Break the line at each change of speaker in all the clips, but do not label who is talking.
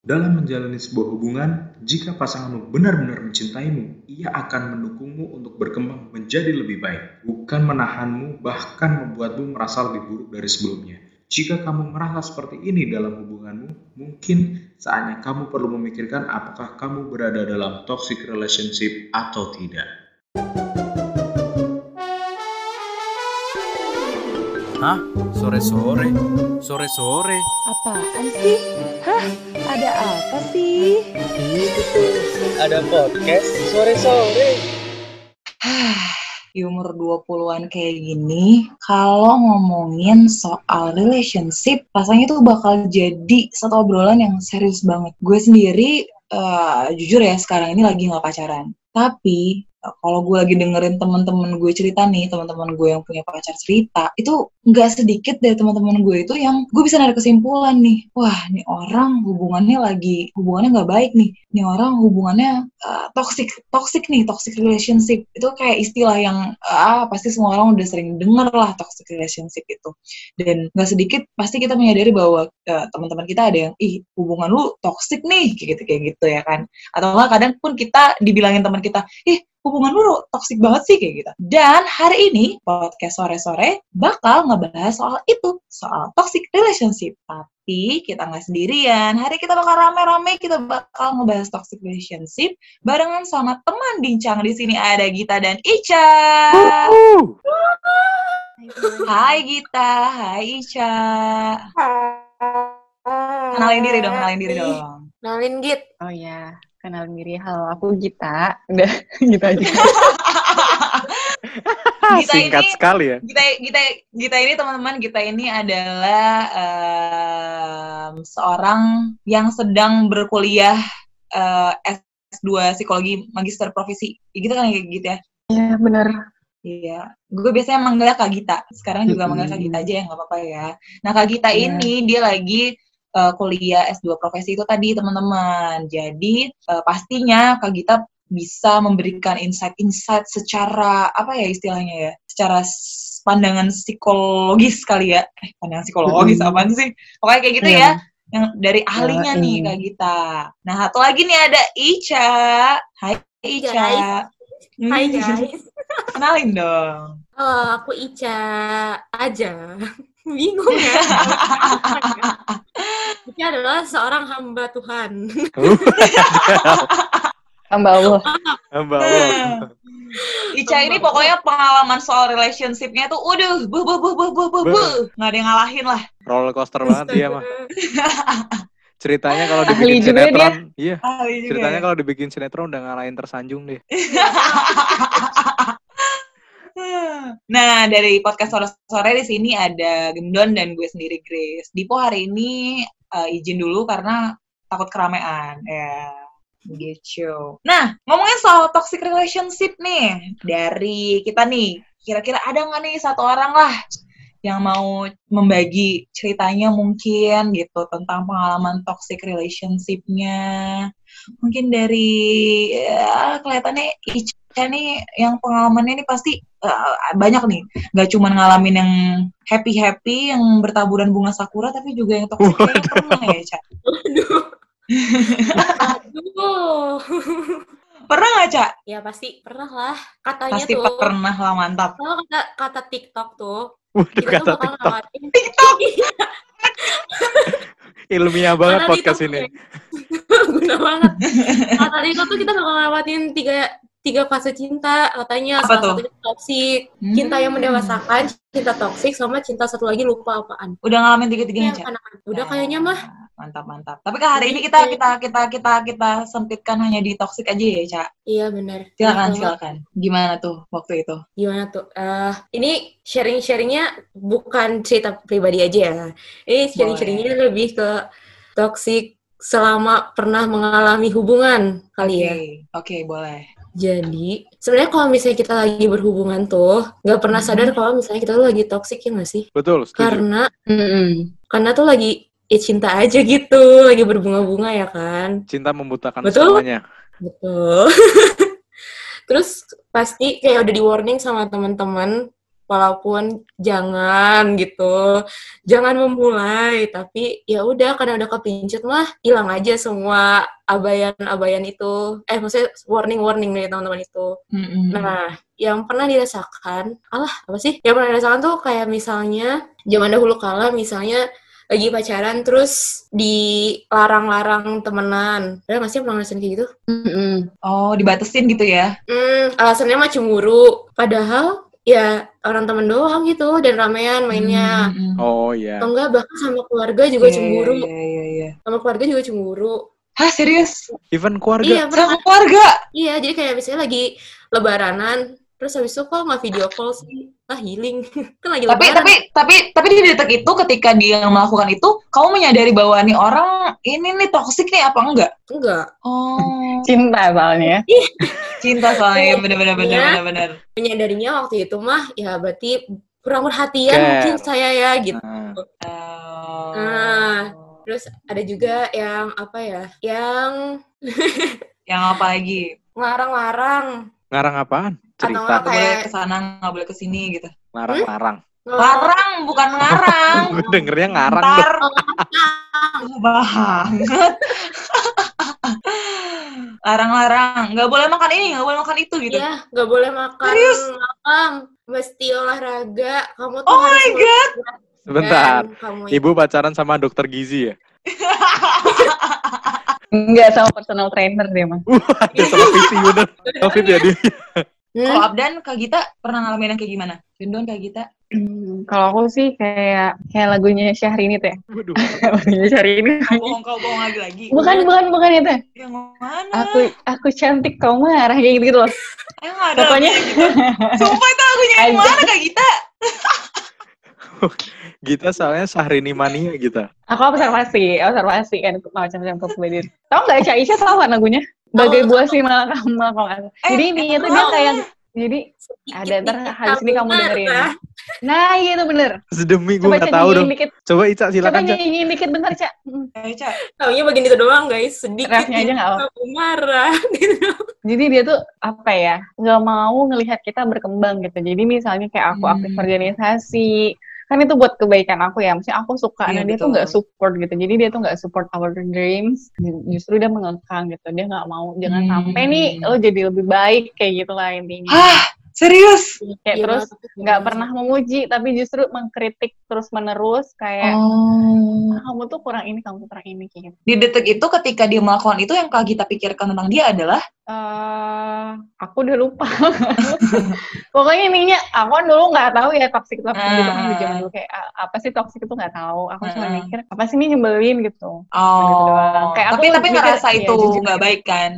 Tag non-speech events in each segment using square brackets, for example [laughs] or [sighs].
Dalam menjalani sebuah hubungan, jika pasanganmu benar-benar mencintaimu, ia akan mendukungmu untuk berkembang menjadi lebih baik, bukan menahanmu, bahkan membuatmu merasa lebih buruk dari sebelumnya. Jika kamu merasa seperti ini dalam hubunganmu, mungkin saatnya kamu perlu memikirkan apakah kamu berada dalam toxic relationship atau tidak.
Hah? Sore-sore? Sore-sore?
Apaan sih? Hah? Ada apa sih?
Itu tuh, ada podcast sore-sore. [sighs]
Di umur 20-an kayak gini, kalau ngomongin soal relationship, rasanya tuh bakal jadi satu obrolan yang serius banget. Gue sendiri, uh, jujur ya, sekarang ini lagi nggak pacaran. Tapi kalau gue lagi dengerin teman-teman gue cerita nih, teman-teman gue yang punya pacar cerita, itu nggak sedikit dari teman-teman gue itu yang gue bisa narik kesimpulan nih, wah, nih orang hubungannya lagi hubungannya nggak baik nih, nih orang hubungannya uh, toxic, toxic nih, toxic relationship. Itu kayak istilah yang ah pasti semua orang udah sering denger lah toxic relationship itu, dan nggak sedikit pasti kita menyadari bahwa uh, teman-teman kita ada yang ih hubungan lu toxic nih kayak gitu kayak gitu ya kan, atau kadang pun kita dibilangin teman kita, ih hubungan lu toksik banget sih kayak gitu. Dan hari ini podcast sore-sore bakal ngebahas soal itu, soal toxic relationship. Tapi kita nggak sendirian. Hari kita bakal rame-rame kita bakal ngebahas toxic relationship barengan sama teman bincang di sini ada Gita dan Ica. Hai Gita, hai Ica. Kenalin diri dong, kenalin diri dong.
Kenalin Git.
Oh ya, kenalin diri. Halo, aku Gita. Udah, [laughs] gitu aja. [laughs]
Gita
Singkat
ini-
sekali ya.
Gita, Gita, Gita ini teman-teman, Gita ini adalah em, seorang yang sedang berkuliah eh, S2 psikologi magister profesi. Ya, gitu kan kayak gitu ya?
Iya, bener.
Iya, gue biasanya manggilnya Kak Gita. Sekarang juga
Mm-mm.
manggil Kak Gita aja ya, nggak apa-apa ya. Nah, Kak Gita
Iya.
ini dia lagi uh, kuliah S2 profesi itu tadi, teman-teman. Jadi, uh, pastinya Kak Gita bisa memberikan insight-insight secara, apa ya istilahnya ya, secara pandangan psikologis kali ya. Eh, pandangan psikologis
Mm-mm.
apaan sih? Pokoknya kayak gitu
Iya.
ya. Yang dari ahlinya nih,
iya.
Kak Gita. Nah, satu lagi nih ada Ica. Hai, Ica.
guys. Hai [laughs] guys.
Kenalin dong.
Halo, aku Ica aja. Bingung ya. [laughs] Ica adalah seorang hamba Tuhan. [laughs]
Hamba Allah.
Hamba Allah.
Ica ini pokoknya pengalaman soal relationship-nya tuh, udah, buh, buh, buh, buh, buh, buh,
Buh.
buh. Nggak ada yang ngalahin lah.
Roller coaster banget dia mah. [laughs] Ceritanya kalau dibikin sinetron, iya.
Ah, iya
Ceritanya
ya.
kalau dibikin sinetron udah ngalahin tersanjung deh.
Nah, dari podcast sore-sore di sini ada Gendon dan gue sendiri Grace. Dipo hari ini eh, izin dulu karena takut keramaian. Ya, gitu. Nah, ngomongin soal toxic relationship nih. Dari kita nih, kira-kira ada nggak nih satu orang lah yang mau membagi ceritanya mungkin gitu tentang pengalaman toxic relationship-nya. Mungkin dari ya, kelihatannya Ica nih yang pengalamannya ini pasti eh, banyak nih. Gak cuma ngalamin yang happy-happy, yang bertaburan bunga sakura, tapi juga yang toxic pernah ya, Ca?
Aduh. Aduh.
Pernah gak, Ca?
Ya pasti pernah lah. Katanya
Pasti
tuh.
pernah lah, mantap.
Kalau kata, kata TikTok tuh,
Waduh
kita
kata
tuh bakal
TikTok.
ngelewatin
TikTok! [laughs]
Ilmiah banget
Kata
podcast ini.
ya. [laughs] Guna banget. Kata TikTok tuh kita bakal ngelewatin tiga tiga fase cinta katanya
Apa
salah
tuh?
satunya toksik cinta yang
Hmm.
mendewasakan cinta toksik sama cinta satu lagi lupa apaan
Udah ngalamin
Ini
tiga-tiganya,
yang
Ca?
anak-anak udah kayaknya mah
Mantap, mantap. Tapi kan hari ini kita kita kita kita kita sempitkan hanya di toxic aja ya, Ca.
iya benar
Silakan, silakan. Gimana tuh waktu itu?
gimana tuh Eh ini sharing sharingnya bukan cerita pribadi aja ya ini sharing sharingnya lebih ke toksik selama pernah mengalami hubungan kali ya
Oke, oke, boleh.
Jadi sebenarnya kalau misalnya kita lagi berhubungan tuh nggak pernah sadar kalau misalnya kita tuh lagi toksik ya nggak sih
Betul, setuju.
karena mm-mm, karena tuh lagi ya cinta aja gitu lagi berbunga-bunga ya kan
Cinta membutakan
Betul.
semuanya.
betul [laughs] terus pasti kayak udah di warning sama teman-teman walaupun jangan gitu jangan memulai tapi ya udah karena udah kepincut mah hilang aja semua abayan-abayan itu eh maksudnya warning-warning dari teman-teman itu
Mm-mm.
Nah, yang pernah dirasakan, alah apa sih? Yang pernah dirasakan tuh kayak misalnya zaman dahulu kala misalnya lagi pacaran terus dilarang-larang temenan. Ada nggak sih yang pernah ngerasain kayak gitu?
Mm-mm.
Oh, dibatesin gitu ya?
Hmm, alasannya mah cemburu. Padahal ya orang temen doang gitu dan ramean mainnya.
Mm-mm.
Oh iya.
Atau enggak bahkan sama keluarga juga
Iya,
cemburu.
Iya, iya, iya.
Sama keluarga juga cemburu.
Hah, serius?
Even keluarga.
Iya, pernah.
Sama keluarga?
Iya, jadi kayak misalnya lagi lebaranan, terus habis itu kok nggak video call sih? Ah, healing. [laughs] kan lagi
Tapi,
lebaran.
tapi, tapi, tapi di detik itu ketika dia melakukan itu, kamu menyadari bahwa nih orang ini nih toksik nih apa enggak?
Enggak.
Oh, [laughs]
Cinta soalnya. [laughs]
cinta soalnya bener-bener
Iya.
bener-bener.
menyadarinya waktu itu mah ya berarti kurang perhatian
Care.
mungkin saya ya gitu.
Nah,
Oh.
Ah. Terus ada juga yang apa ya? Yang
Yang apa lagi?
larang-larang.
ngarang apaan?
Atau
Cerita.
boleh
Kayak-
ke sana, nggak boleh ke sini gitu.
Larang-larang.
Larang, bukan ngarang. [laughs]
Gue dengernya ngarang.
Ntar
Oh,
banget. [laughs] Larang-larang, nggak boleh makan ini, nggak boleh makan itu gitu.
Iya, nggak boleh makan
Serius?
malam, mesti olahraga. Kamu tuh
Oh
harus
my God.
olahraga,
Sebentar.
Kamu
Ibu pacaran sama dokter gizi ya? [laughs]
Enggak sama personal trainer dia mah.
Ada sama PT bener. Covid ya dia.
Kalau
Hmm?
Abdan, Kak Gita pernah ngalamin yang kayak gimana? Gendon Kak Gita?
Hmm, kalau aku sih kayak kayak lagunya Syahrini tuh ya.
Waduh. [laughs]
lagunya Syahrini.
Kau bohong, kau bohong lagi-lagi.
bukan, bukan, bukan itu.
Yang mana?
Aku aku cantik kau marah kayak gitu, gitu loh.
Eh, nggak ada
Pokoknya
lagunya gitu. [laughs] Sumpah itu lagunya yang mana Kak Gita? [laughs] [laughs]
Gita soalnya Syahrini mania kita.
aku observasi, observasi kan macam-macam kepribadian. Tahu nggak Cak Isha tahu kan lagunya? Bagai buah si malakam malakam.
Eh,
Jadi ini itu dia kayak jadi ada ntar habis ini kamu dengerin. Nah, iya itu bener.
Sedemi gue
Coba
gak
Cak
tahu dong.
dikit.
Coba Ica
Coba
silakan Cak.
nyanyiin dikit bentar, Cak. Hmm.
Eh, Cak.
Taunya bagian itu doang guys, sedikit.
Refnya aja nggak apa.
Marah. [laughs] gitu.
Jadi dia tuh apa ya nggak mau ngelihat kita berkembang gitu. Jadi misalnya kayak aku aktif
Hmm.
organisasi, kan itu buat kebaikan aku ya. Maksudnya aku suka, nah dia tuh nggak support gitu. Jadi dia tuh nggak support our dreams. Justru dia mengekang gitu. Dia nggak mau. Jangan
Hmm.
sampai nih lo jadi lebih baik kayak gitu lah intinya.
Serius?
Kayak
Iya,
terus nggak pernah memuji, tapi justru mengkritik terus menerus kayak
Oh.
"Ah, kamu tuh kurang ini, kamu kurang ini kayak gitu.
Di detik itu ketika dia melakukan itu yang Kak Gita pikirkan tentang dia adalah
eh aku udah lupa. [laughs] Pokoknya intinya aku kan dulu nggak tahu ya toxic toxic gitu kan di zaman dulu kayak "Ah, apa sih toxic itu nggak tahu. Aku cuma
Hmm.
mikir apa sih ini nyebelin gitu.
oh.
doang. Kayak
tapi
aku
tapi ngerasa
iya,
itu nggak
aja.
baik kan?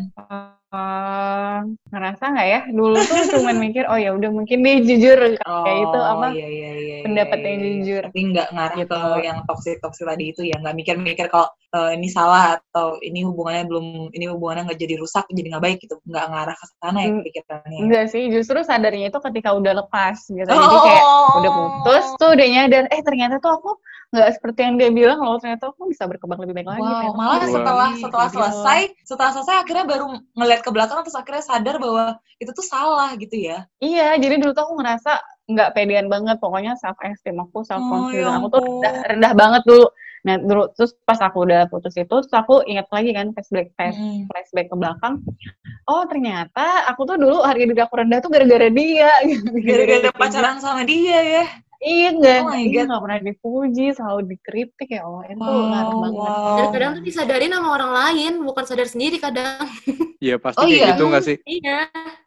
Eh, ngerasa nggak ya? Dulu tuh cuma mikir oh ya udah mungkin dia jujur kayak itu apa
iya, iya, iya,
pendapat
iya,
yang
iya.
jujur.
Tapi nggak ngarah
Gitu.
ke yang toxic toxic tadi itu ya nggak mikir-mikir kalau eh, ini salah atau ini hubungannya belum ini hubungannya nggak jadi rusak jadi nggak baik gitu nggak ngarah ke sana ya pikirannya.
Enggak sih, justru sadarnya itu ketika udah lepas gitu. Jadi
Oh.
kayak [laughs] udah putus tuh udah nyadar eh ternyata tuh aku nggak seperti yang dia bilang loh ternyata aku bisa berkembang lebih baik lagi
Wow,
ternyata
malah setelah setelah selesai, setelah selesai akhirnya baru ngeliat ke belakang terus akhirnya sadar bahwa itu tuh salah gitu ya.
Iya, jadi dulu tuh aku ngerasa nggak pedean banget pokoknya self esteem aku, self confidence
Oh, ya
aku tuh rendah, rendah banget dulu. Nah, dulu terus pas aku udah putus itu, terus aku ingat lagi kan flashback flash,
Mm.
flashback ke belakang. Oh, ternyata aku tuh dulu harga diri aku rendah tuh gara-gara dia. [laughs]
Gara-gara pacaran sama dia ya.
Iya, enggak,
Oh my
iya,
God.
nggak pernah dipuji, selalu dikritik ya Allah, itu
Wow,
ngaruh banget.
wow.
Dan kadang tuh disadarin sama orang lain, bukan sadar sendiri kadang.
Iya pasti
Oh,
kayak
iya.
gitu gak sih?
Iya,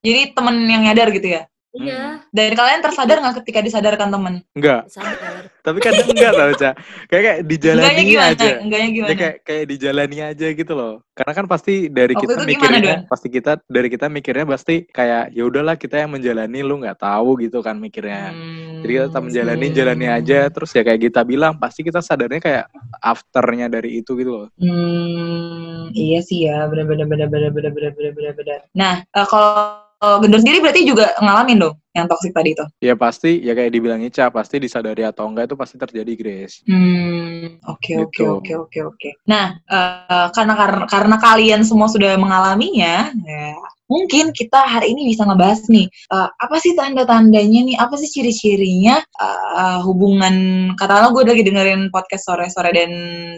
Jadi temen yang nyadar gitu ya.
iya.
Dan kalian tersadar nggak ketika disadarkan temen?
Enggak.
Sadar.
Tapi kadang enggak tau Ca. Kayak kayak dijalani
gimana?
aja.
Enggaknya
Ya,
gimana?
kayak kayak dijalani aja gitu loh. Karena kan pasti dari
Waktu
kita
gimana,
mikirnya,
Don?
pasti kita dari kita mikirnya pasti kayak ya udahlah kita yang menjalani lu nggak tahu gitu kan mikirnya.
Hmm.
Jadi kita tetap menjalani, jalani aja. Terus ya kayak kita bilang, pasti kita sadarnya kayak afternya dari itu gitu loh.
Hmm, iya sih ya, benar-benar benar-benar benar-benar benar-benar benar. Nah, eh, kalau kalau Gendor sendiri berarti juga ngalamin dong yang toxic tadi itu.
Ya pasti, ya kayak dibilang Ica, pasti disadari atau enggak itu pasti terjadi, Grace.
Hmm, oke oke
Gitu.
oke oke oke. Nah, eh, karena karena karena kalian semua sudah mengalaminya, ya, mungkin kita hari ini bisa ngebahas nih uh, apa sih tanda-tandanya nih apa sih ciri-cirinya uh, hubungan katakanlah gue lagi dengerin podcast sore-sore dan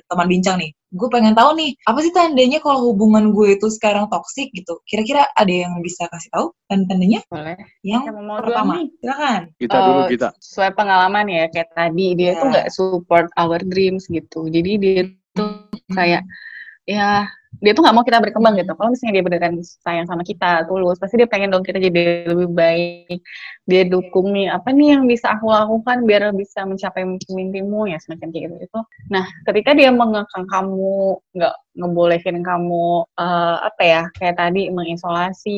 teman bincang nih gue pengen tahu nih apa sih tandanya kalau hubungan gue itu sekarang toksik gitu kira-kira ada yang bisa kasih tahu tanda-tandanya
Boleh.
yang
mau
pertama silakan
Kita dulu
Eh,
kita.
Sesuai pengalaman ya, kayak tadi dia
Ya.
tuh nggak support our dreams gitu. Jadi dia tuh kayak ya dia tuh nggak mau kita berkembang gitu. Kalau misalnya dia beneran sayang sama kita, tulus, pasti dia pengen dong kita jadi lebih baik. Dia dukung nih apa nih yang bisa aku lakukan biar bisa mencapai mimpi-mimpimu ya semacam kayak gitu. itu. Nah, ketika dia mengekang kamu, nggak ngebolehin kamu eh, apa ya kayak tadi mengisolasi,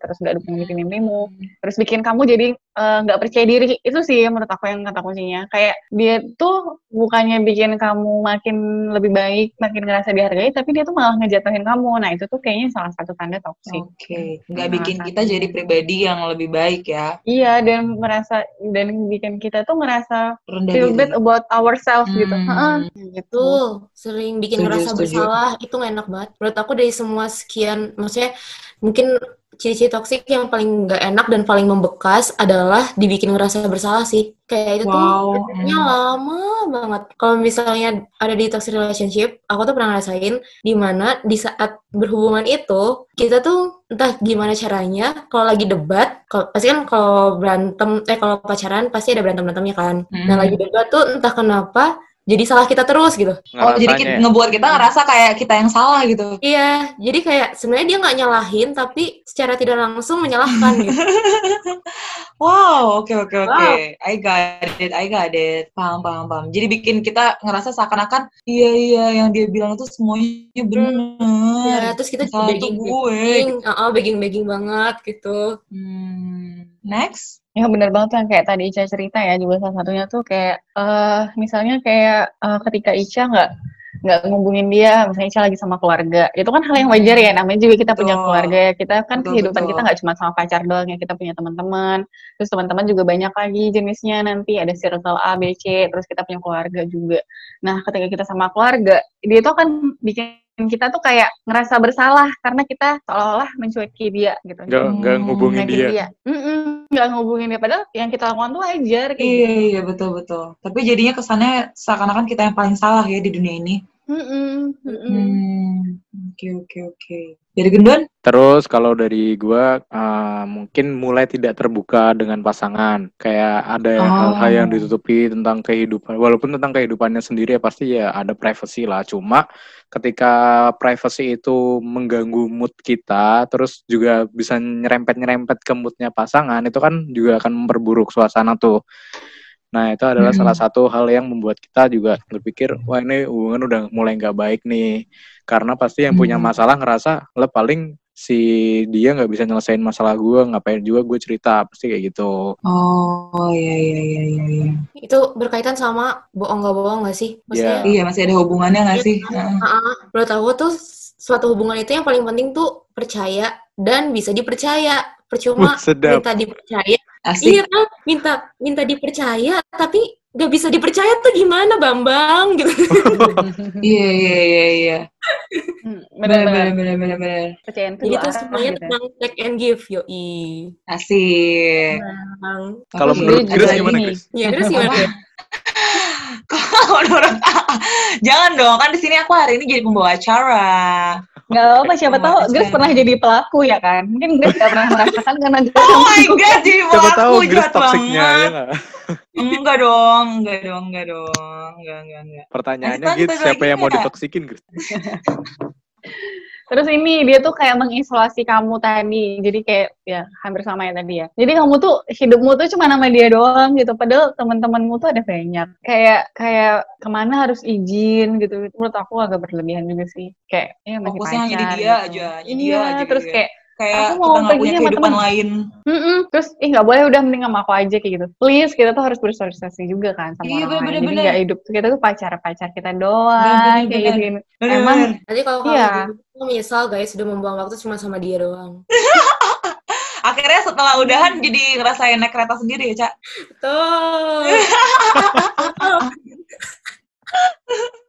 terus nggak dukung mimpi-mimpimu, terus bikin kamu jadi eh, nggak percaya diri. Itu sih menurut aku yang kata kuncinya. Kayak dia tuh bukannya bikin kamu makin lebih baik makin ngerasa dihargai tapi dia tuh malah ngejatuhin kamu. Nah itu tuh kayaknya salah satu tanda toksik.
Oke, nggak
Nah,
bikin
saat
kita jadi pribadi yang lebih baik ya,
iya dan merasa dan bikin kita tuh ngerasa
rendah
feel
diri.
bad about ourselves gitu.
Hmm.
Heeh, gitu
sering bikin
Setuju,
ngerasa
setuju.
bersalah, itu gak enak banget. Menurut aku dari semua sekian, maksudnya mungkin ciri-ciri toksik yang paling gak enak dan paling membekas adalah dibikin ngerasa bersalah sih. Kayak itu tuh
Wow, hmm.
lama banget. Kalau misalnya ada di toxic relationship, aku tuh pernah ngerasain di mana di saat berhubungan itu, kita tuh entah gimana caranya, kalau lagi debat, kalau pasti kan kalau berantem, eh kalau pacaran pasti ada berantem-berantemnya kan. Nah
Hmm.
lagi debat tuh entah kenapa jadi salah kita terus gitu.
Oh, jadi kita,
Ngerasanya ya.
ngebuat kita ngerasa kayak kita yang salah gitu.
Iya, jadi kayak sebenarnya dia nggak nyalahin, tapi secara tidak langsung menyalahkan gitu. [laughs]
Wow, oke oke oke.
Wow.
I got it, I got it. Paham, paham, paham. Jadi bikin kita ngerasa seakan-akan iya iya yang dia bilang itu semuanya benar.
Ya, terus kita
Salah
begging,
gue.
begging, uh, begging, begging banget gitu.
Hmm. Next.
Ya bener banget yang kayak tadi Ica cerita ya juga salah satunya tuh kayak eh misalnya kayak eh, ketika Ica nggak nggak ngubungin dia misalnya Ica lagi sama keluarga itu kan hal yang wajar ya. Namanya juga kita punya keluarga ya. Kita kan
Betul,
kehidupan
betul.
kita nggak cuma sama pacar doang ya. Kita punya teman-teman terus teman-teman juga banyak lagi jenisnya. Nanti ada circle A B C terus kita punya keluarga juga. Nah ketika kita sama keluarga dia tuh akan bikin kita tuh kayak ngerasa bersalah karena kita seolah-olah mencueki dia gitu
Nggak, nggak
Hmm,
ngubungin
Nyakitin
dia.
Mm-mm, nggak ngehubungin dia padahal yang kita lakukan tuh wajar kayak
Iya
gitu.
iya betul betul. Tapi jadinya kesannya seakan-akan kita yang paling salah ya di dunia ini. Hmm. Oke oke oke. Jadi gendon?
Terus kalau dari gua eh, mungkin mulai tidak terbuka dengan pasangan. Kayak ada
Oh.
hal-hal yang ditutupi tentang kehidupan. Walaupun tentang kehidupannya sendiri ya pasti ya ada privacy lah. Cuma ketika privacy itu mengganggu mood kita, terus juga bisa nyerempet-nyerempet ke moodnya pasangan, itu kan juga akan memperburuk suasana tuh. Nah, itu adalah
Hmm.
salah satu hal yang membuat kita juga berpikir, wah ini hubungan udah mulai nggak baik nih. Karena pasti yang punya
Hmm.
masalah ngerasa, lah paling si dia nggak bisa nyelesain masalah gue, ngapain juga gue cerita, pasti kayak gitu.
Oh iya iya iya iya. iya.
Itu berkaitan sama bohong nggak bohong nggak sih? Maksudnya,
Iya masih ada hubungannya nggak sih? Heeh.
uh, menurut aku tuh suatu hubungan itu yang paling penting tuh percaya dan bisa dipercaya. Percuma
sedap.
minta dipercaya,
Asik.
iya kan? Minta minta dipercaya, tapi nggak bisa dipercaya tuh gimana, Bambang? Gitu. [laughs]
Iya iya iya iya.
Hmm,
Benar benar
Bener-bener.
benar benar benar.
Percayaan tuh
Jadi tuh
arah
semuanya
gitu ya.
tentang take and give, yoi.
Asik.
Bang. [laughs]
Kalau menurut Grace
gini.
gimana, Grace?
Ya, terus gimana?
Kalau [laughs] menurut jangan dong kan di sini aku hari ini jadi pembawa acara.
Nggak apa-apa, siapa tahu Grace pernah jadi pelaku ya kan? Mungkin Grace nggak pernah merasakan karena Grace
Oh [laughs] my god, jadi
Siapa
pelaku
tahu Grace toksiknya, ya nggak?
Enggak dong, enggak dong, enggak dong, enggak enggak enggak.
Pertanyaannya gitu, siapa yang mau ditoksikin, Grace?
Terus ini dia tuh kayak mengisolasi kamu tadi. Jadi kayak ya hampir sama ya tadi ya. Jadi kamu tuh hidupmu tuh cuma nama dia doang gitu. Padahal teman-temanmu tuh ada banyak. Kayak kayak ke mana harus izin gitu. Menurut aku agak berlebihan juga sih. Kayak ya masih
Fokusnya hanya di
pacar
dia
gitu.
aja, hanya
Iya,
dia aja
terus
gitu ya.
kayak
Kayak
Aku
kita
mau
nggak
pergi
punya
sama
kehidupan
temen.
lain.
Mm-mm. Terus, ih nggak boleh udah mending sama aku aja kayak gitu. Please, kita tuh harus bersosialisasi juga kan sama
Iya,
orang lain.
bener-bener,
Jadi
bener.
nggak hidup kita tuh pacar-pacar kita
Bener,
doang
bener,
kayak
bener.
gitu.
Bener,
Emang
bener.
Nanti kalau
Iya.
kamu gitu, kamu menyesal guys sudah membuang waktu cuma sama dia doang. [laughs]
Akhirnya setelah udahan jadi ngerasain naik kereta sendiri ya, Cak.
Tuh. [laughs]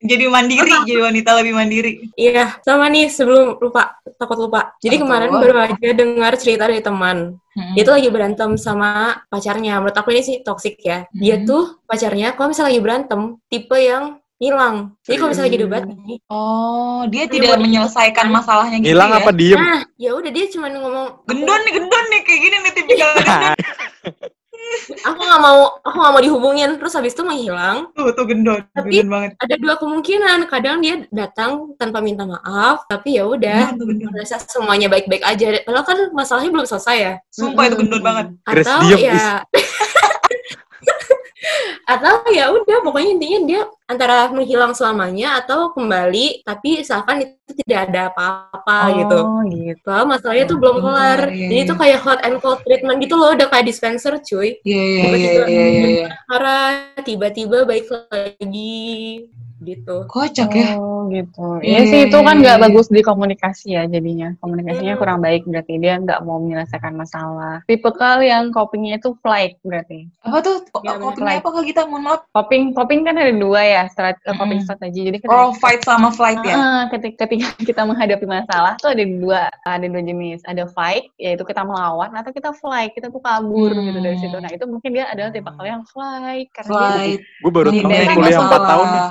Jadi mandiri, jadi wanita lebih mandiri.
Iya, sama nih sebelum lupa. takut lupa. Jadi kemarin baru aja dengar cerita dari teman.
Mm-mm.
Dia tuh lagi berantem sama pacarnya. Menurut aku ini sih toxic ya. Dia
Mhm.
tuh pacarnya kalau misalnya lagi berantem, tipe yang hilang. Jadi kalau misalnya lagi debat nih,
Oh, dia
Dia
tidak menyelesaikan masalahnya gitu
Hilang
ya?
apa diem?
nah ya udah dia cuma ngomong
Gendon nih, gendon nih kayak gini nih tipikal [laughs] gendon. [laughs]
aku nggak mau aku nggak mau dihubungin terus habis itu menghilang
Tuh, tuh gendon.
Tapi-
gendon banget.
ada dua kemungkinan kadang dia datang tanpa minta maaf tapi ya udah
gendon.
merasa semuanya baik-baik aja padahal kan masalahnya belum selesai ya
Sumpah itu gendon banget.
Atau
diem,
ya [laughs] atau ya udah pokoknya intinya dia antara menghilang selamanya atau kembali tapi seakan itu tidak ada apa-apa gitu
Oh, gitu.
Padahal masalahnya tuh belum kelar.
Iya,
Jadi
iya.
itu kayak hot and cold treatment gitu loh, udah kayak dispenser cuy.
Iya, iya, iya, iya,
tiba-tiba baik lagi gitu.
Kocak ya.
Oh, gitu.
Iya,
Iya sih, itu kan nggak
iya, iya.
bagus di komunikasi ya jadinya. Komunikasinya
Hmm.
kurang baik berarti dia nggak mau menyelesaikan masalah. Tipikal yang copingnya itu flight berarti.
Apa tuh?
Iya,
Copingnya apa Kak Gita? Mohon maaf.
Coping, coping kan ada dua ya, strat, eh, coping
Mm-mm.
strategi. Jadi
Oh, fight sama flight ya?
Ah, ketika, ketika kita menghadapi masalah tuh ada dua ada dua jenis ada fight yaitu kita melawan atau kita fly kita tuh kabur
Hmm.
gitu dari situ nah itu mungkin dia adalah tipe yang fly karena dia
Flight.
Gue baru tahu kuliah 4
masalah.
tahun nih.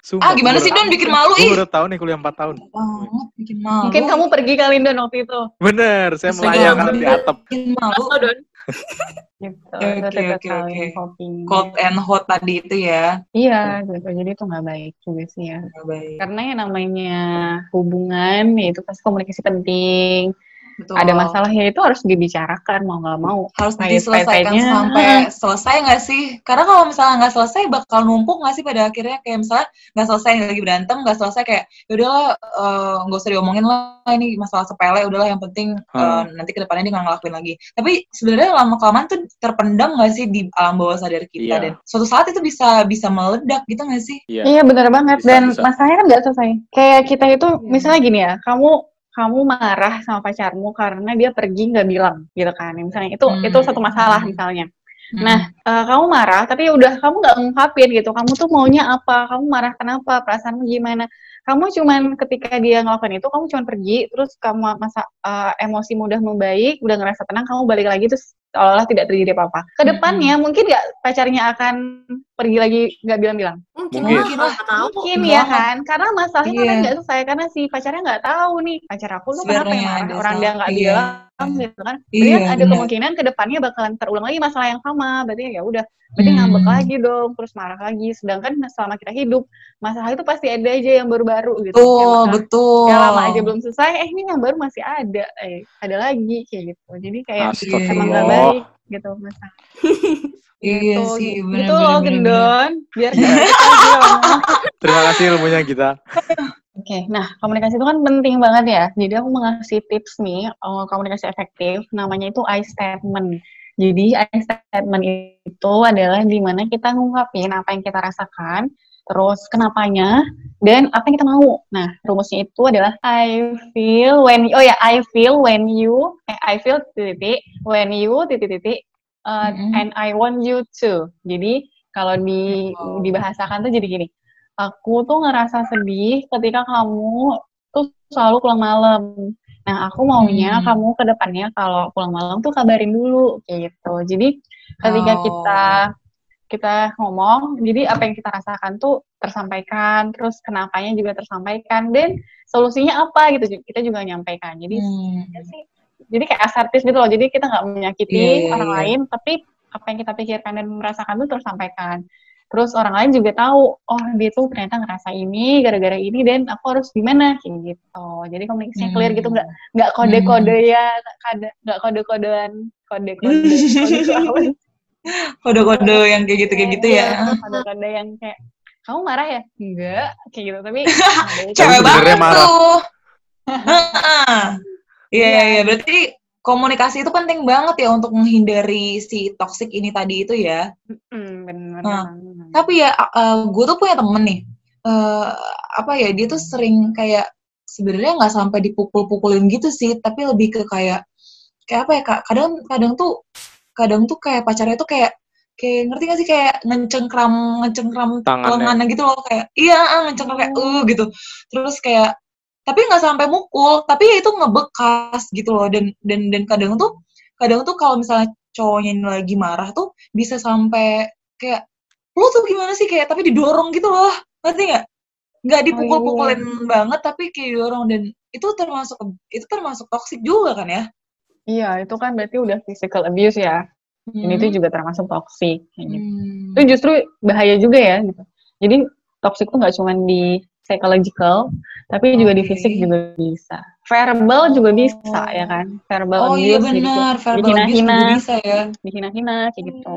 Sumpah,
Ah, gimana sih Don bikin malu ih?
baru tahu nih kuliah 4 tahun.
Banget bikin malu.
mungkin kamu pergi kali Don waktu itu
Bener, saya
Bisa
melayangkan
banget.
di atap.
bikin malu.
Don. [laughs]
gitu
Oke, oke, oke, Cold and hot tadi itu ya.
iya gitu jadi itu nggak baik juga sih ya
Nggak baik.
karena yang namanya hubungan ya itu pasti komunikasi penting
Betul.
ada masalah ya itu harus dibicarakan mau nggak mau
harus
Kayak
diselesaikan sampai selesai nggak sih? Karena kalau misalnya nggak selesai bakal numpuk nggak sih pada akhirnya kayak misalnya nggak selesai lagi berantem nggak selesai kayak yaudahlah eh, nggak usah diomongin lah ini masalah sepele udahlah yang penting
Hmm.
nanti ke depannya dia nggak ngelakuin lagi. Tapi sebenarnya lama kelamaan tuh terpendam nggak sih di alam bawah sadar kita
Iya.
dan suatu saat itu bisa bisa meledak gitu nggak sih?
Iya.
Iya bener banget
Bisa,
dan
bisa.
masalahnya kan nggak selesai. Kayak kita itu
Iya.
misalnya gini ya, kamu kamu marah sama pacarmu karena dia pergi nggak bilang gitu kan. Misalnya itu
Hmm.
itu satu masalah misalnya.
Hmm.
Nah, eh, kamu marah tapi udah kamu nggak ngungkapin gitu. Kamu tuh maunya apa? Kamu marah kenapa? Perasaanmu gimana? Kamu cuman ketika dia ngelakuin itu, kamu cuman pergi, terus kamu masa eh, emosi mudah membaik, udah ngerasa tenang, kamu balik lagi terus seolah-olah tidak terjadi apa-apa. Ke depannya mungkin nggak pacarnya akan pergi lagi nggak bilang-bilang.
Mungkin,
Mungkin.
kalau nggak tahu.
Mungkin ya kan, karena masalahnya
Iya.
kan nggak selesai karena si pacarnya nggak tahu nih pacar aku tuh kenapa
Sebenarnya
ya marah orang dia nggak
iya.
bilang gitu kan. Berarti
Iya,
kan ada
benar.
kemungkinan ke depannya bakalan terulang lagi masalah yang sama. Berarti ya udah, berarti
Hmm.
ngambek lagi dong, terus marah lagi. Sedangkan selama kita hidup, masalah itu pasti ada aja yang baru-baru gitu.
Betul,
masalah
betul.
yang lama aja belum selesai, eh ini yang baru masih ada, eh ada lagi kayak gitu. Jadi kayak
Astagfirullah.
emang nggak baik gitu masalah. [laughs]
Iya
Gitu,
sih, bener,
Gitu
bener,
loh,
bener, bener.
Gendon. Biar ngomong. [laughs]
Terima kasih ilmunya kita.
Oke, nah komunikasi itu kan penting banget ya. Jadi aku mengasih tips nih eh, komunikasi efektif. Namanya itu I statement. Jadi I statement itu adalah di mana kita ngungkapin apa yang kita rasakan, terus kenapanya, dan apa yang kita mau. Nah rumusnya itu adalah I feel when oh ya I feel when you eh, I feel titik when you titik titik uh,
Mhm.
and I want you to. Jadi kalau di
Oh.
dibahasakan tuh jadi gini aku tuh ngerasa sedih ketika kamu tuh selalu pulang malam. Nah, aku maunya
Hmm.
kamu ke depannya kalau pulang malam tuh kabarin dulu kayak gitu. Jadi ketika
Oh.
kita kita ngomong, jadi apa yang kita rasakan tuh tersampaikan, terus kenapanya juga tersampaikan dan solusinya apa gitu kita juga nyampaikan. Jadi
Hmm.
ya sih, jadi kayak asertif gitu loh. Jadi kita nggak menyakiti
Iya, iya,
orang lain, tapi apa yang kita pikirkan dan merasakan tuh tersampaikan. Terus orang lain juga tahu, oh dia tuh ternyata ngerasa ini gara-gara ini dan aku harus gimana kayak gitu. Jadi komunikasinya clear gitu, nggak nggak kode-kode ya, nggak kode-kodean, kode-kode. [laughs]
Kode-kode yang kayak gitu kayak gitu ya.
Iya, Kode-kode yang kayak kamu marah ya? Enggak, kayak gitu. Tapi [laughs]
Cewek
sebenarnya
banget
marah.
tuh. Iya, iya, iya. Berarti komunikasi itu penting banget ya untuk menghindari si toxic ini tadi itu ya.
Bener
Nah. Tapi ya, gue tuh punya temen nih. eh apa ya, dia tuh sering kayak sebenarnya nggak sampai dipukul-pukulin gitu sih, tapi lebih ke kayak kayak apa ya kak? Kadang kadang tuh kadang tuh kayak pacarnya tuh kayak kayak ngerti gak sih kayak ngencengkram ngencengkram
Tangannya.
gitu loh kayak iya ah, ngencengkram kayak uh gitu. Terus kayak tapi nggak sampai mukul tapi ya itu ngebekas gitu loh. Dan dan dan kadang tuh kadang tuh kalau misalnya cowoknya ini lagi marah tuh bisa sampai kayak lu tuh gimana sih? Kayak tapi didorong gitu loh. Ngerti nggak? Nggak dipukul-pukulin banget tapi kayak didorong. Dan itu termasuk itu termasuk toksik juga kan ya
Iya, itu kan berarti udah physical abuse ya. Ini tuh
Hmm.
juga termasuk toxic gitu.
Hmm.
Itu justru bahaya juga ya gitu. Jadi toxic tuh nggak cuma di psychological, tapi juga di fisik juga bisa. Verbal juga bisa ya kan. Verbal
oh iya
abuse jadi
benar
kayak
verbal abuse juga
dihina-hina,
bisa ya
dihina-hina kayak gitu.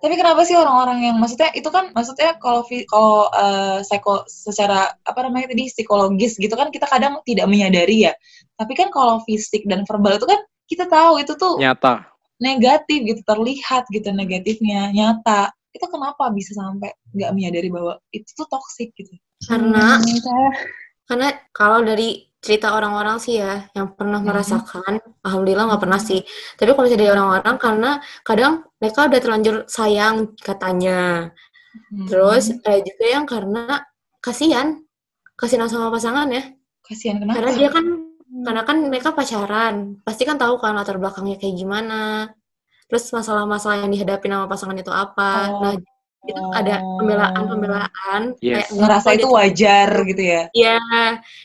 Tapi kenapa sih orang-orang yang maksudnya itu kan maksudnya kalau kalau eh, psiko secara apa namanya tadi psikologis gitu kan kita kadang tidak menyadari ya. Tapi kan kalau fisik dan verbal itu kan kita tahu itu tuh
Nyata.
negatif gitu terlihat gitu negatifnya nyata. Itu kenapa bisa sampai nggak menyadari bahwa itu tuh toksik gitu?
Karena
Hmm,
karena kalau dari cerita orang-orang sih ya yang pernah
Mhm.
merasakan, alhamdulillah nggak pernah sih. Tapi kalau misalnya dari orang-orang karena kadang mereka udah terlanjur sayang katanya.
Hmm.
Terus ada juga yang karena kasihan, kasihan sama pasangan ya.
kasihan kenapa?
Karena dia kan karena kan mereka pacaran, pasti kan tahu kan latar belakangnya kayak gimana. Terus masalah-masalah yang dihadapi sama pasangan itu apa.
Oh.
Nah, itu ada pembelaan-pembelaan
Yes.
kayak
ngerasa itu
dia-
wajar gitu ya.
Iya,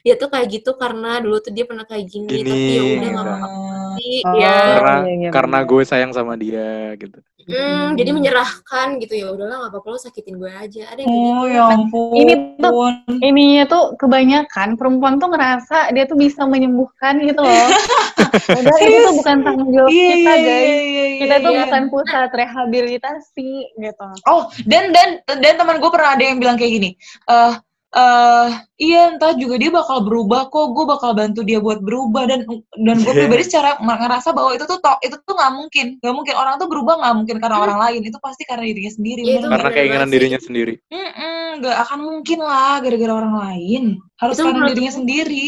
dia tuh kayak gitu karena dulu tuh dia pernah kayak gini,
Gini,
tapi ya udah
gitu.
nggak apa-apa
Hmm.
sih.
Oh,
Ya,
Karena
iya, iya,
karena gue sayang sama dia gitu.
Hmm, jadi menyerahkan gitu ya udahlah nggak apa-apa lo sakitin gue aja. Ada yang
Oh
gitu.
ya ampun.
Ini tuh- Ininya tuh kebanyakan perempuan tuh ngerasa dia tuh bisa menyembuhkan gitu loh. [laughs] Udah itu tuh bukan tanggung jawab
Iya,
kita
iya,
guys.
iya, iya,
Kita tuh
iya.
bukan pusat rehabilitasi gitu.
Oh, dan dan dan teman gue pernah ada yang bilang kayak gini. Eh eh iya entah juga dia bakal berubah kok, gue bakal bantu dia buat berubah dan dan gue
Yeah.
pribadi secara ngerasa bahwa itu tuh to- itu tuh nggak mungkin, nggak mungkin orang tuh berubah nggak mungkin karena orang lain, itu pasti karena dirinya sendiri. Bener
itu?
Karena keinginan
sih.
dirinya sendiri.
Nggak akan mungkin lah gara-gara orang lain. Harus
Itu
karena
menurut
dirinya
aku-
sendiri.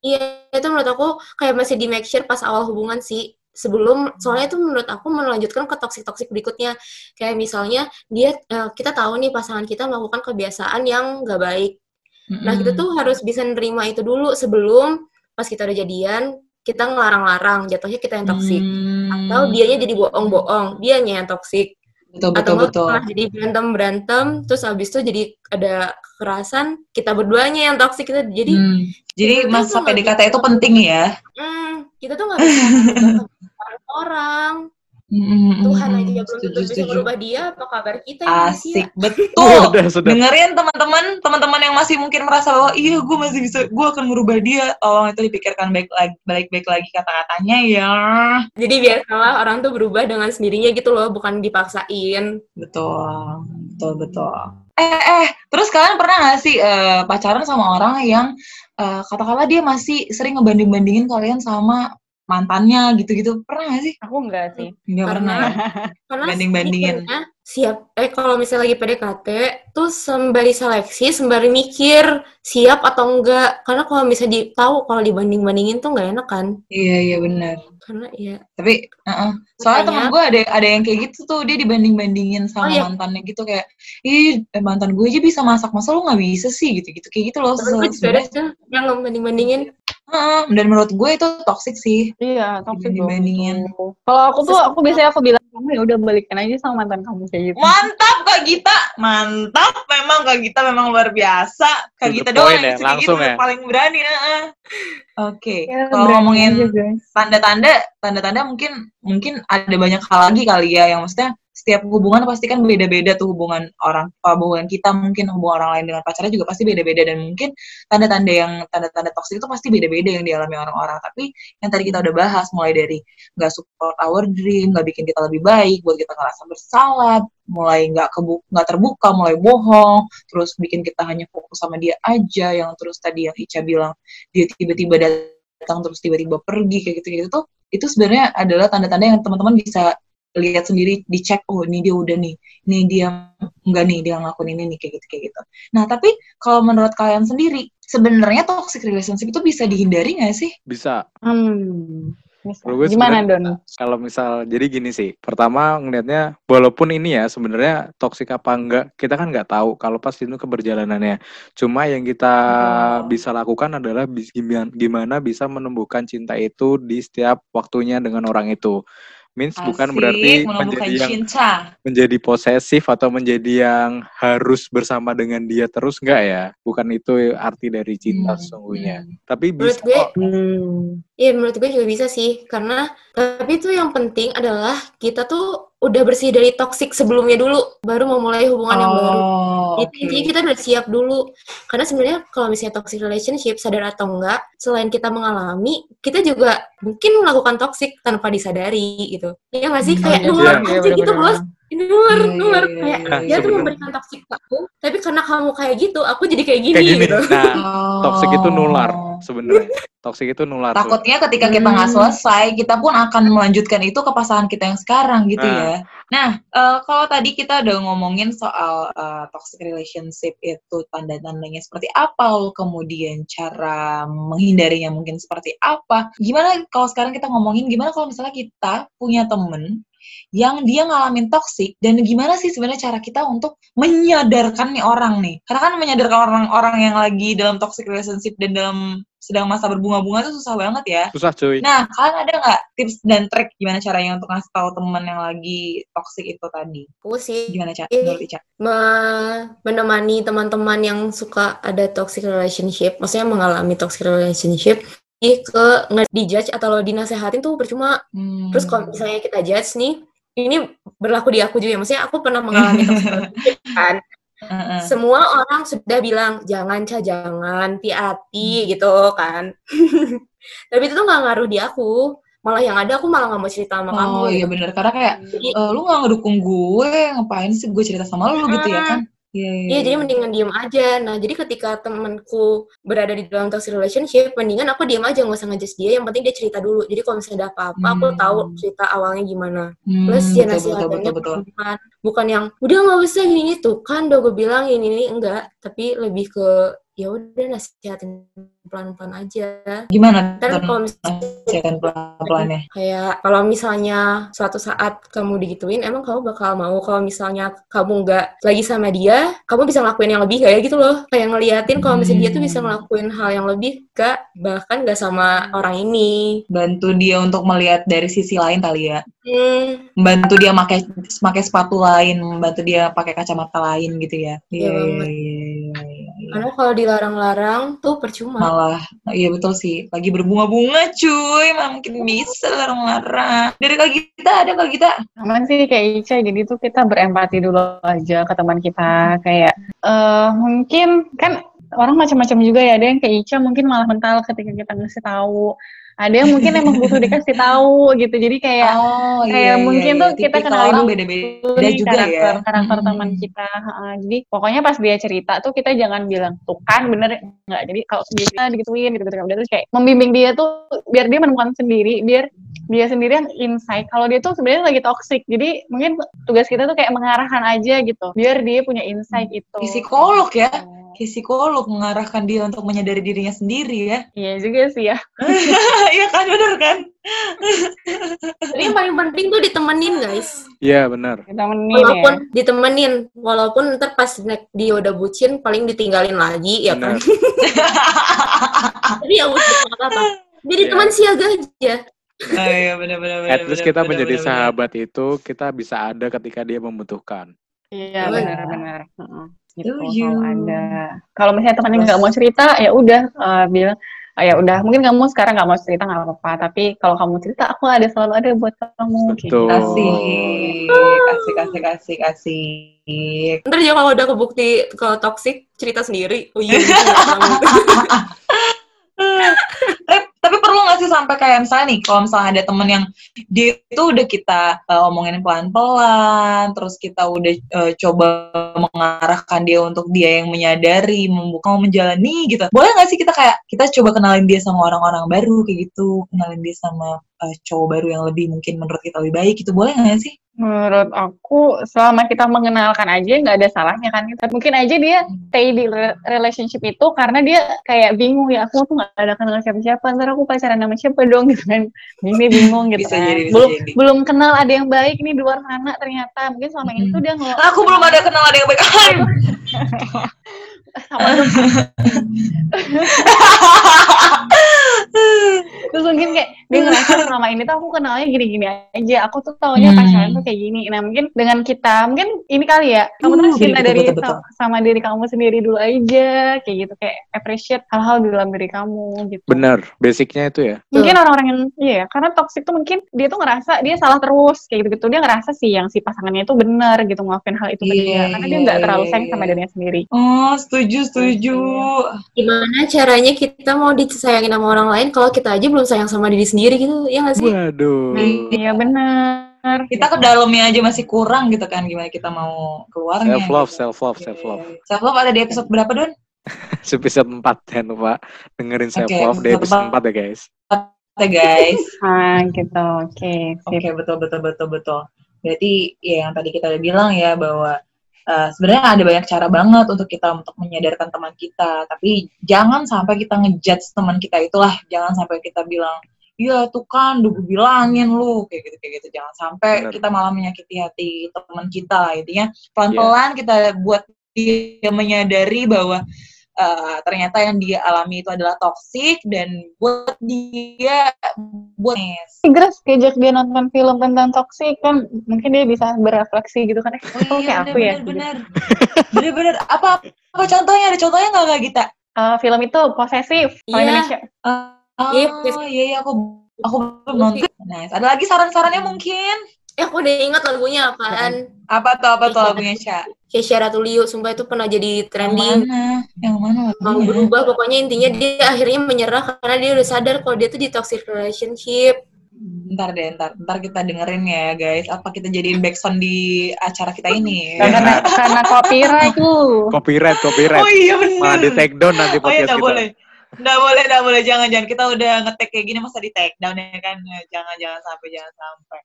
Iya, itu menurut aku kayak masih di make sure pas awal hubungan sih. Sebelum, soalnya itu menurut aku melanjutkan ke toxic-toxic berikutnya. Kayak misalnya, dia eh, kita tahu nih pasangan kita melakukan kebiasaan yang nggak baik. Nah, kita tuh harus bisa nerima itu dulu sebelum pas kita udah jadian, kita ngelarang-larang, jatuhnya kita yang toxic.
Hmm,
Atau dianya jadi bohong-bohong, dianya yang toxic.
betul
Atau
betul betul.
jadi berantem-berantem, terus habis itu jadi ada kekerasan, kita berduanya yang toxic, kita jadi
Hmm, Jadi masa PDKT itu penting ya.
Hmm, kita tuh nggak bisa [laughs] orang.
Hmm,
Tuhan aja belum tentu bisa merubah dia, apa kabar kita yang manusia?
Asik, betul. [laughs]
Sudah, sudah.
Dengerin teman-teman, teman-teman yang masih mungkin merasa bahwa iya gue masih bisa, gue akan merubah dia. Tolong itu dipikirkan baik lagi, baik-baik lagi kata-katanya ya.
Jadi biarkanlah orang tuh berubah dengan sendirinya gitu loh, bukan dipaksain.
Betul, betul, betul. Eh, eh, terus kalian pernah gak sih eh, pacaran sama orang yang eh, katakanlah dia masih sering ngebanding-bandingin kalian sama mantannya gitu-gitu? Pernah gak sih?
Aku enggak sih.
Nggak
Karena-
pernah.
Karena
Banding-bandingin.
sebenarnya siap, eh kalau misalnya lagi PDKT, tuh sembari seleksi, sembari mikir siap atau enggak. Karena kalau misalnya di, tahu kalau dibanding-bandingin tuh nggak enak kan.
Iya, iya benar.
Karena ya,
Tapi, uh-uh. soalnya temen gue ada ada yang kayak gitu tuh dia dibanding-bandingin sama
Oh, iya.
mantannya gitu kayak, ih eh, mantan gue aja bisa masak, masa lu nggak bisa sih gitu-gitu kayak gitu loh.
juga ada tuh yang banding-bandingin.
Heeh, dan menurut gue itu toxic sih.
Iya, toxic itu. Kalau aku tuh aku biasanya aku bilang kamu ya udah balikan aja sama mantan kamu kayak gitu.
Mantap Kak Gita, mantap memang Kak Gita memang luar biasa. Kak Gita doang
ya,
kayak
langsung
gitu,
ya.
paling berani. heeh. Oke,
Ya,
kalau ngomongin tanda-tanda tanda-tanda mungkin mungkin ada banyak hal lagi kali ya yang maksudnya setiap hubungan pasti kan beda-beda tuh hubungan orang uh, hubungan kita mungkin hubungan orang lain dengan pacarnya juga pasti beda-beda dan mungkin tanda-tanda yang tanda-tanda toksik itu pasti beda-beda yang dialami orang-orang. Tapi yang tadi kita udah bahas mulai dari nggak support our dream nggak bikin kita lebih baik buat kita ngerasa bersalah mulai nggak nggak terbuka mulai bohong terus bikin kita hanya fokus sama dia aja yang terus tadi yang Ica bilang dia tiba-tiba datang terus tiba-tiba pergi kayak gitu-gitu tuh itu sebenarnya adalah tanda-tanda yang teman-teman bisa lihat sendiri dicek oh ini dia udah nih ini dia enggak nih dia ngelakuin ini nih kayak gitu kayak gitu nah tapi kalau menurut kalian sendiri sebenarnya toxic relationship itu bisa dihindari nggak sih
Bisa.
Hmm.
Gue
Gimana Don?
kalau misal jadi gini sih. Pertama ngelihatnya walaupun ini ya sebenarnya toksik apa enggak kita kan nggak tahu kalau pas itu keberjalanannya. Cuma yang kita
Betul.
bisa lakukan adalah bis- gimana, gimana bisa menumbuhkan cinta itu di setiap waktunya dengan orang itu. Means bukan
Asik,
berarti
menumbuhkan
menjadi yang
cinta.
menjadi posesif atau menjadi yang harus bersama dengan dia terus enggak ya? Bukan itu arti dari cinta
Hmm,
sesungguhnya.
hmm.
Tapi
Menurut
bisa
gue,
kok
Hmm.
Iya menurut gue juga bisa sih karena tapi itu yang penting adalah kita tuh udah bersih dari toxic sebelumnya dulu baru memulai hubungan yang baru.
Oh,
Jadi
oke.
intinya kita udah siap dulu. Karena sebenarnya kalau misalnya toxic relationship sadar atau enggak, selain kita mengalami, kita juga mungkin melakukan toxic tanpa disadari gitu. Iya nggak sih?
Hmm,
Kayak
iya,
nular
iya,
aja gitu
bener-bener.
bos. Ini nular,
Iya, iya,
nular
iya,
kayak
iya,
dia
iya.
tuh memberikan toxic ke aku, tapi karena kamu kayak gitu, aku jadi kayak gini,
kayak gini.
gitu.
Nah, [laughs] toxic itu nular
Oh.
sebenarnya. Toxic itu nular tuh.
Takutnya ketika kita nggak
Hmm.
selesai, kita pun akan melanjutkan itu ke pasangan kita yang sekarang gitu
Nah.
ya. Nah, eh, kalau tadi kita udah ngomongin soal eh, toxic relationship itu tanda-tandanya seperti apa, lalu kemudian cara menghindarinya mungkin seperti apa. Gimana kalau sekarang kita ngomongin gimana kalau misalnya kita punya temen yang dia ngalamin toxic dan gimana sih sebenarnya cara kita untuk menyadarkan nih orang nih karena kan menyadarkan orang-orang yang lagi dalam toxic relationship dan dalam sedang masa berbunga-bunga itu susah banget ya
Susah cuy.
nah kalian ada nggak tips dan trik gimana caranya untuk ngasih tahu teman yang lagi toxic itu tadi
Aku sih
gimana cara menurut Ica?
me- menemani teman-teman yang suka ada toxic relationship, maksudnya mengalami toxic relationship, ih ke nge dijudge atau lo dinasehatin tuh percuma.
Hmm.
Terus kalau misalnya kita judge nih, ini berlaku di aku juga, maksudnya aku pernah mengalami toxic [laughs] relationship kan. Semua orang sudah bilang jangan ca jangan hati-hati gitu kan. [laughs] Tapi itu tuh nggak ngaruh di aku. Malah yang ada aku malah nggak mau cerita sama kamu.
oh iya
gitu.
bener karena kayak
Jadi,
eh, lu nggak ngedukung gue ngapain sih gue cerita sama lu gitu ya kan Iya, iya,
Iya, jadi
iya.
mendingan diem aja. Nah, jadi ketika temanku berada di dalam toxic relationship, mendingan aku diem aja, nggak usah ngejudge dia. Yang penting dia cerita dulu. Jadi kalau misalnya ada apa-apa, aku
Hmm.
tahu cerita awalnya gimana.
Hmm,
Plus ya nasihatnya pelan-pelan. Bukan yang, udah nggak usah gini tuh, kan udah gue bilang ini, ini, enggak. Tapi lebih ke, ya udah nasihatin pelan-pelan aja.
Gimana
Kan kalau misalnya
nasihatin pelan-pelannya?
kayak kalau misalnya suatu saat kamu digituin emang kamu bakal mau kalau misalnya kamu nggak lagi sama dia kamu bisa ngelakuin yang lebih kayak gitu loh kayak ngeliatin kalau misalnya dia tuh bisa
Hmm.
ngelakuin hal yang lebih gak bahkan gak sama orang ini
Bantu dia untuk melihat dari sisi lain kali ya.
hmm,
Membantu dia pakai pakai sepatu lain, membantu dia pakai kacamata lain gitu ya.
Iya
iya, iya, iya.
Karena kalau dilarang-larang tuh percuma
Malah, iya betul sih. Lagi berbunga-bunga cuy, mana mungkin bisa larang-larang. Dari Kak Gita, ada Kak Gita?
Aman sih kayak Ica, jadi tuh kita berempati dulu aja ke teman kita. Kayak, eh mungkin kan orang macam-macam juga ya, ada yang kayak Ica mungkin malah mental ketika kita ngasih tahu. Ada yang mungkin emang butuh dikasih tahu gitu, jadi kayak
oh
kayak mungkin tuh kita
Tipikal
kenali
orang
dulu
beda-beda juga
karakter
ya.
karakter
Mm-mm.
teman kita. Heeh, jadi pokoknya pas dia cerita tuh kita jangan bilang tuh kan bener nggak. Jadi kalau dia cerita digituin gitu gitu. Udah terus kayak membimbing dia tuh biar dia menemukan sendiri biar dia sendiri yang insight. Kalau dia tuh sebenarnya lagi toxic jadi mungkin tugas kita tuh kayak mengarahkan aja gitu biar dia punya insight itu.
Psikolog ya. Kayak psikolog mengarahkan dia untuk menyadari dirinya sendiri ya.
iya juga sih ya [laughs]
Iya kan, bener kan?
Tapi yang paling penting tuh ditemenin guys
Iya benar.
kita menin
walaupun
ya
ditemenin walaupun ntar pas dia udah bucin paling ditinggalin lagi ya kan
Benar. [laughs]
tapi ya udah nggak apa-apa jadi
Iya.
teman siaga aja
Oh, iya bener-bener.
At least kita menjadi sahabat itu kita bisa ada ketika dia membutuhkan.
Iya benar-benar. Gitu kalau ada. Kalau misalnya temannya nggak mau cerita, ya udah eh, bilang "Ah, ya udah mungkin kamu sekarang nggak mau cerita nggak apa-apa. Tapi kalau kamu cerita, aku ada selalu ada buat kamu.
Betul.
Kasih, kasih, kasih, kasih, kasih.
ntar juga kalau udah kebukti kalau toxic cerita sendiri oh iya gitu, nggak tahu. [laughs]
tapi, perlu nggak sih sampai kayak misalnya nih, kalau misalnya ada temen yang dia itu udah kita uh, omongin pelan-pelan, terus kita udah uh, coba mengarahkan dia untuk dia yang menyadari, membuka, mau menjalani gitu. Boleh nggak sih kita kayak kita coba kenalin dia sama orang-orang baru kayak gitu, kenalin dia sama uh, cowok baru yang lebih mungkin menurut kita lebih baik gitu, boleh nggak sih?
Menurut aku, selama kita mengenalkan aja nggak ada salahnya kan. Mungkin aja dia stay di re- relationship itu karena dia kayak bingung ya, aku tuh nggak ada kenal siapa-siapa, ntar aku pacaran sama siapa dong [laughs] gitu kan. Ini bingung gitu
Bisa
kan.
jadi,
belum
jadi.
belum kenal ada yang baik nih di luar sana ternyata. Mungkin selama
Hmm.
tuh dia nggak
Aku belum ada kenal ada yang baik. [laughs] [laughs]
sama dong. Terus mungkin kayak dia ngerasa selama ini tuh aku kenalnya gini-gini aja. Aku tuh taunya
Hmm.
pacaran tuh kayak gini. Nah mungkin dengan kita, mungkin ini kali ya. Kamu tuh
Uh,
cinta
betul,
dari
betul, betul.
sa- sama diri kamu sendiri dulu aja. Kayak gitu. Kayak appreciate hal-hal di dalam diri kamu gitu.
Bener, basicnya itu ya.
Mungkin orang-orang yang, iya ya, karena toxic tuh mungkin dia tuh ngerasa dia salah terus. Kayak gitu-gitu. Dia ngerasa sih yang si pasangannya itu benar gitu. Ngelakuin hal itu ke
Iya,
dia. Karena dia
iya,
nggak terlalu
iya,
sayang
iya.
sama dirinya sendiri.
Oh, setuju, setuju.
Gimana caranya kita mau disayangin sama orang lain kalau kita aja belum sayang sama diri sendiri gitu, ya nggak sih?
Waduh.
Iya benar.
Kita ke dalamnya aja masih kurang gitu kan, gimana kita mau keluarnya.
Self love,
gitu.
self love, self love.
Self love ada di episode berapa, Don? [laughs]
Episode 4 jangan lupa dengerin self love di
episode
4 ya guys.
Oke, guys. [laughs]
Ah gitu. Oke.
Oke,
sip.
betul, betul, betul, betul. Berarti ya yang tadi kita udah bilang ya bahwa uh, sebenarnya ada banyak cara banget untuk kita untuk menyadarkan teman kita, tapi jangan sampai kita ngejudge teman kita itulah, jangan sampai kita bilang, iya tuh kan, udah gue bilangin lu, kayak gitu, kayak gitu. Jangan sampai
Bener.
kita malah menyakiti hati teman kita, intinya pelan-pelan kita buat dia menyadari bahwa uh, ternyata yang dia alami itu adalah toksik dan buat dia buat
Grace diajak dia nonton film tentang toksik kan mungkin dia bisa berefleksi gitu kan eh
Oh iya,
kayak aku ya
bener, bener, bener. Apa, apa contohnya? Ada contohnya nggak kak Gita?
Eh, film itu posesif kalau
Iya.
Indonesia
Oh,
Iya,
iya, iya, aku, aku belum nonton. Nice. Ada lagi saran-sarannya mungkin?
Eh, aku udah ingat lagunya apaan.
Apa tuh, apa tuh lagunya, Sya?
Keisha Ratulio, sumpah itu pernah jadi
Yang
trending.
mana? Yang mana
Mau
lagunya?
berubah, pokoknya intinya dia akhirnya menyerah karena dia udah sadar kalau dia tuh di toxic relationship.
Ntar deh, ntar, ntar kita dengerin ya, guys. Apa kita jadiin backsound di acara kita ini?
karena karena copyright lu
Copyright, copyright.
Oh iya, bener.
Malah di take down nanti
Oh iya,
podcast kita.
boleh. Nggak boleh, nggak boleh. Jangan, jangan. Kita udah ngetek kayak gini, masa di take down ya kan? Jangan, jangan sampai, jangan sampai.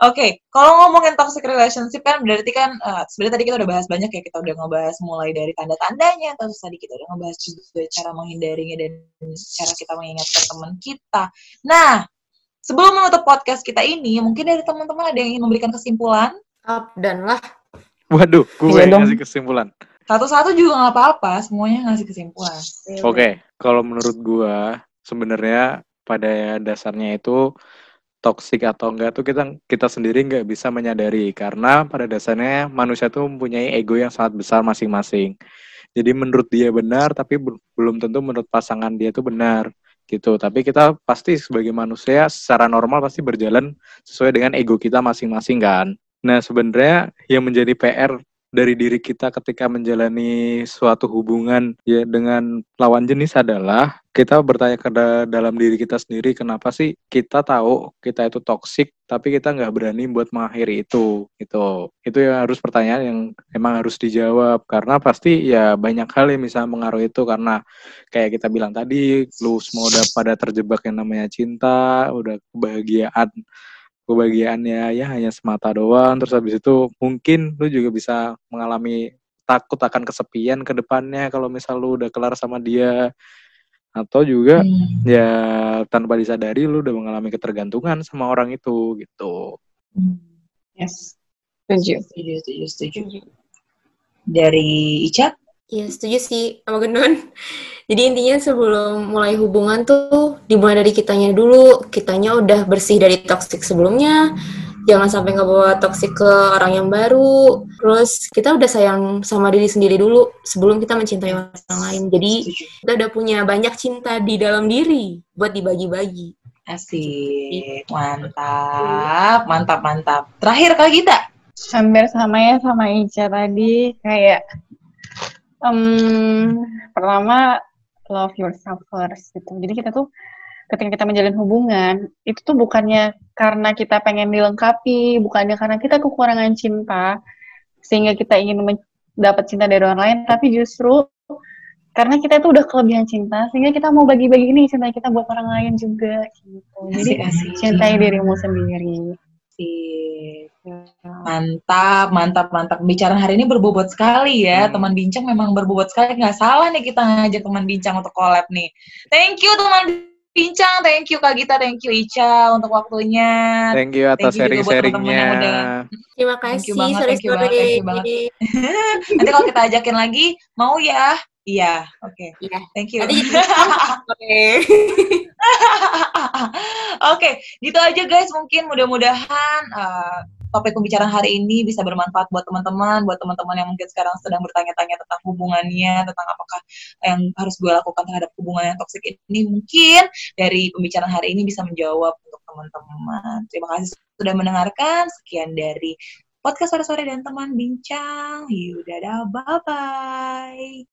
Oke, kalau ngomongin toxic relationship kan berarti kan eh, sebenarnya tadi kita udah bahas banyak ya, kita udah ngebahas mulai dari tanda-tandanya, terus tadi kita udah ngebahas juga cara menghindarinya dan cara kita mengingatkan teman kita. Nah, sebelum menutup podcast kita ini, mungkin dari teman-teman ada yang ingin memberikan kesimpulan?
Up dan lah.
Waduh, gue
Iya
yang ngasih kesimpulan.
Satu-satu juga nggak apa-apa, semuanya ngasih kesimpulan.
Oke, kalau menurut gua sebenarnya pada dasarnya itu toksik atau enggak tuh kita kita sendiri nggak bisa menyadari karena pada dasarnya manusia tuh mempunyai ego yang sangat besar masing-masing. Jadi menurut dia benar tapi bel- belum tentu menurut pasangan dia tuh benar gitu. Tapi kita pasti sebagai manusia secara normal pasti berjalan sesuai dengan ego kita masing-masing kan. Nah, sebenarnya yang menjadi PR dari diri kita ketika menjalani suatu hubungan ya dengan lawan jenis adalah kita bertanya ke da- dalam diri kita sendiri kenapa sih kita tahu kita itu toksik tapi kita nggak berani buat mengakhiri itu itu itu yang harus pertanyaan yang emang harus dijawab karena pasti ya banyak hal yang bisa mengaruhi itu karena kayak kita bilang tadi lu semua udah pada terjebak yang namanya cinta udah kebahagiaan kebahagiaannya ya hanya semata doang terus habis itu mungkin lu juga bisa mengalami takut akan kesepian ke depannya kalau misal lu udah kelar sama dia atau juga
Hmm.
ya tanpa disadari lu udah mengalami ketergantungan sama orang itu gitu
Hmm.
yes setuju
Setuju, setuju, setuju. Dari Ica?
Iya setuju sih sama Gendon. Jadi intinya sebelum mulai hubungan tuh dimulai dari kitanya dulu. Kitanya udah bersih dari toksik sebelumnya. Jangan sampai ngebawa toksik ke orang yang baru. Terus kita udah sayang sama diri sendiri dulu sebelum kita mencintai orang lain. Jadi kita udah punya banyak cinta di dalam diri buat dibagi-bagi.
Asik, mantap, mantap, mantap. Terakhir Kak Gita.
hampir sama ya sama Ica tadi kayak em, pertama love yourself first gitu jadi kita tuh ketika kita menjalin hubungan itu tuh bukannya karena kita pengen dilengkapi bukannya karena kita kekurangan cinta sehingga kita ingin men- dapat cinta dari orang lain tapi justru karena kita tuh udah kelebihan cinta sehingga kita mau bagi-bagi ini cinta kita buat orang lain juga gitu jadi
Asik, asik.
cintai dirimu sendiri
Asik. Mantap, mantap, mantap. Pembicaraan hari ini berbobot sekali ya.
Hmm.
Teman bincang memang berbobot sekali. Nggak salah nih kita ngajak teman bincang untuk collab nih. Thank you teman bincang. Thank you Kak Gita. Thank you Ica untuk waktunya.
Thank you atas
Thank
sharing-sharingnya.
Terima
Thank
kasih
you banget, thank you banget, thank you banget. Nanti kalau kita ajakin lagi, mau ya? Iya, oke.
Iya.
Thank you.
Oke. [laughs]
Oke, gitu aja guys. Mungkin mudah-mudahan uh, topik pembicaraan hari ini bisa bermanfaat buat teman-teman, buat teman-teman yang mungkin sekarang sedang bertanya-tanya tentang hubungannya, tentang apakah yang harus gue lakukan terhadap hubungan yang toksik ini. Mungkin dari pembicaraan hari ini bisa menjawab untuk teman-teman. Terima kasih sudah mendengarkan. Sekian dari podcast sore-sore dan teman bincang. Yuk, dadah, bye-bye.